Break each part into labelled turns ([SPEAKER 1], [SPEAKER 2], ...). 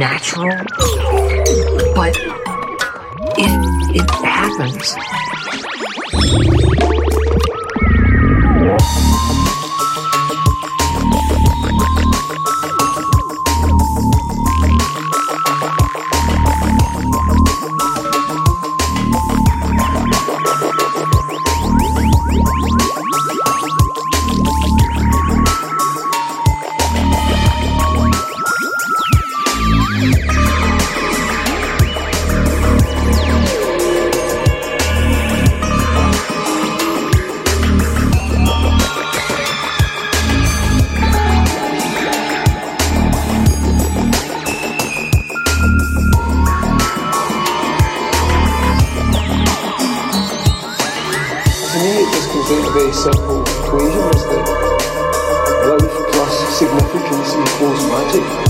[SPEAKER 1] unnatural,
[SPEAKER 2] significance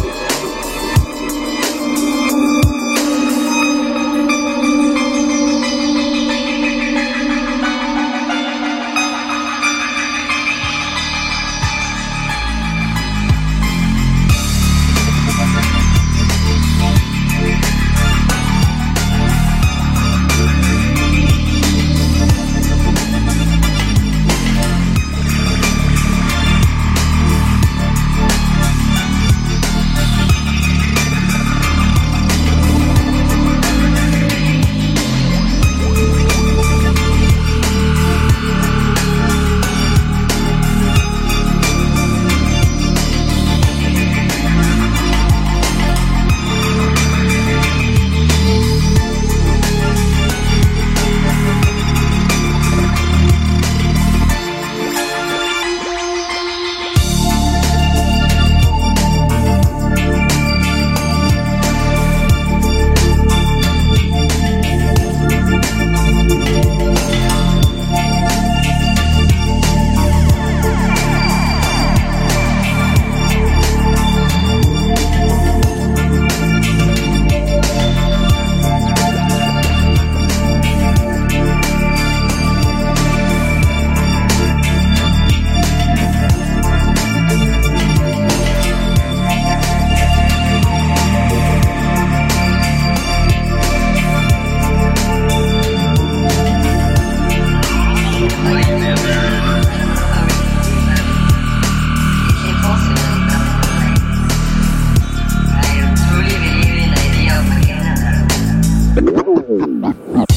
[SPEAKER 3] thật đặc thật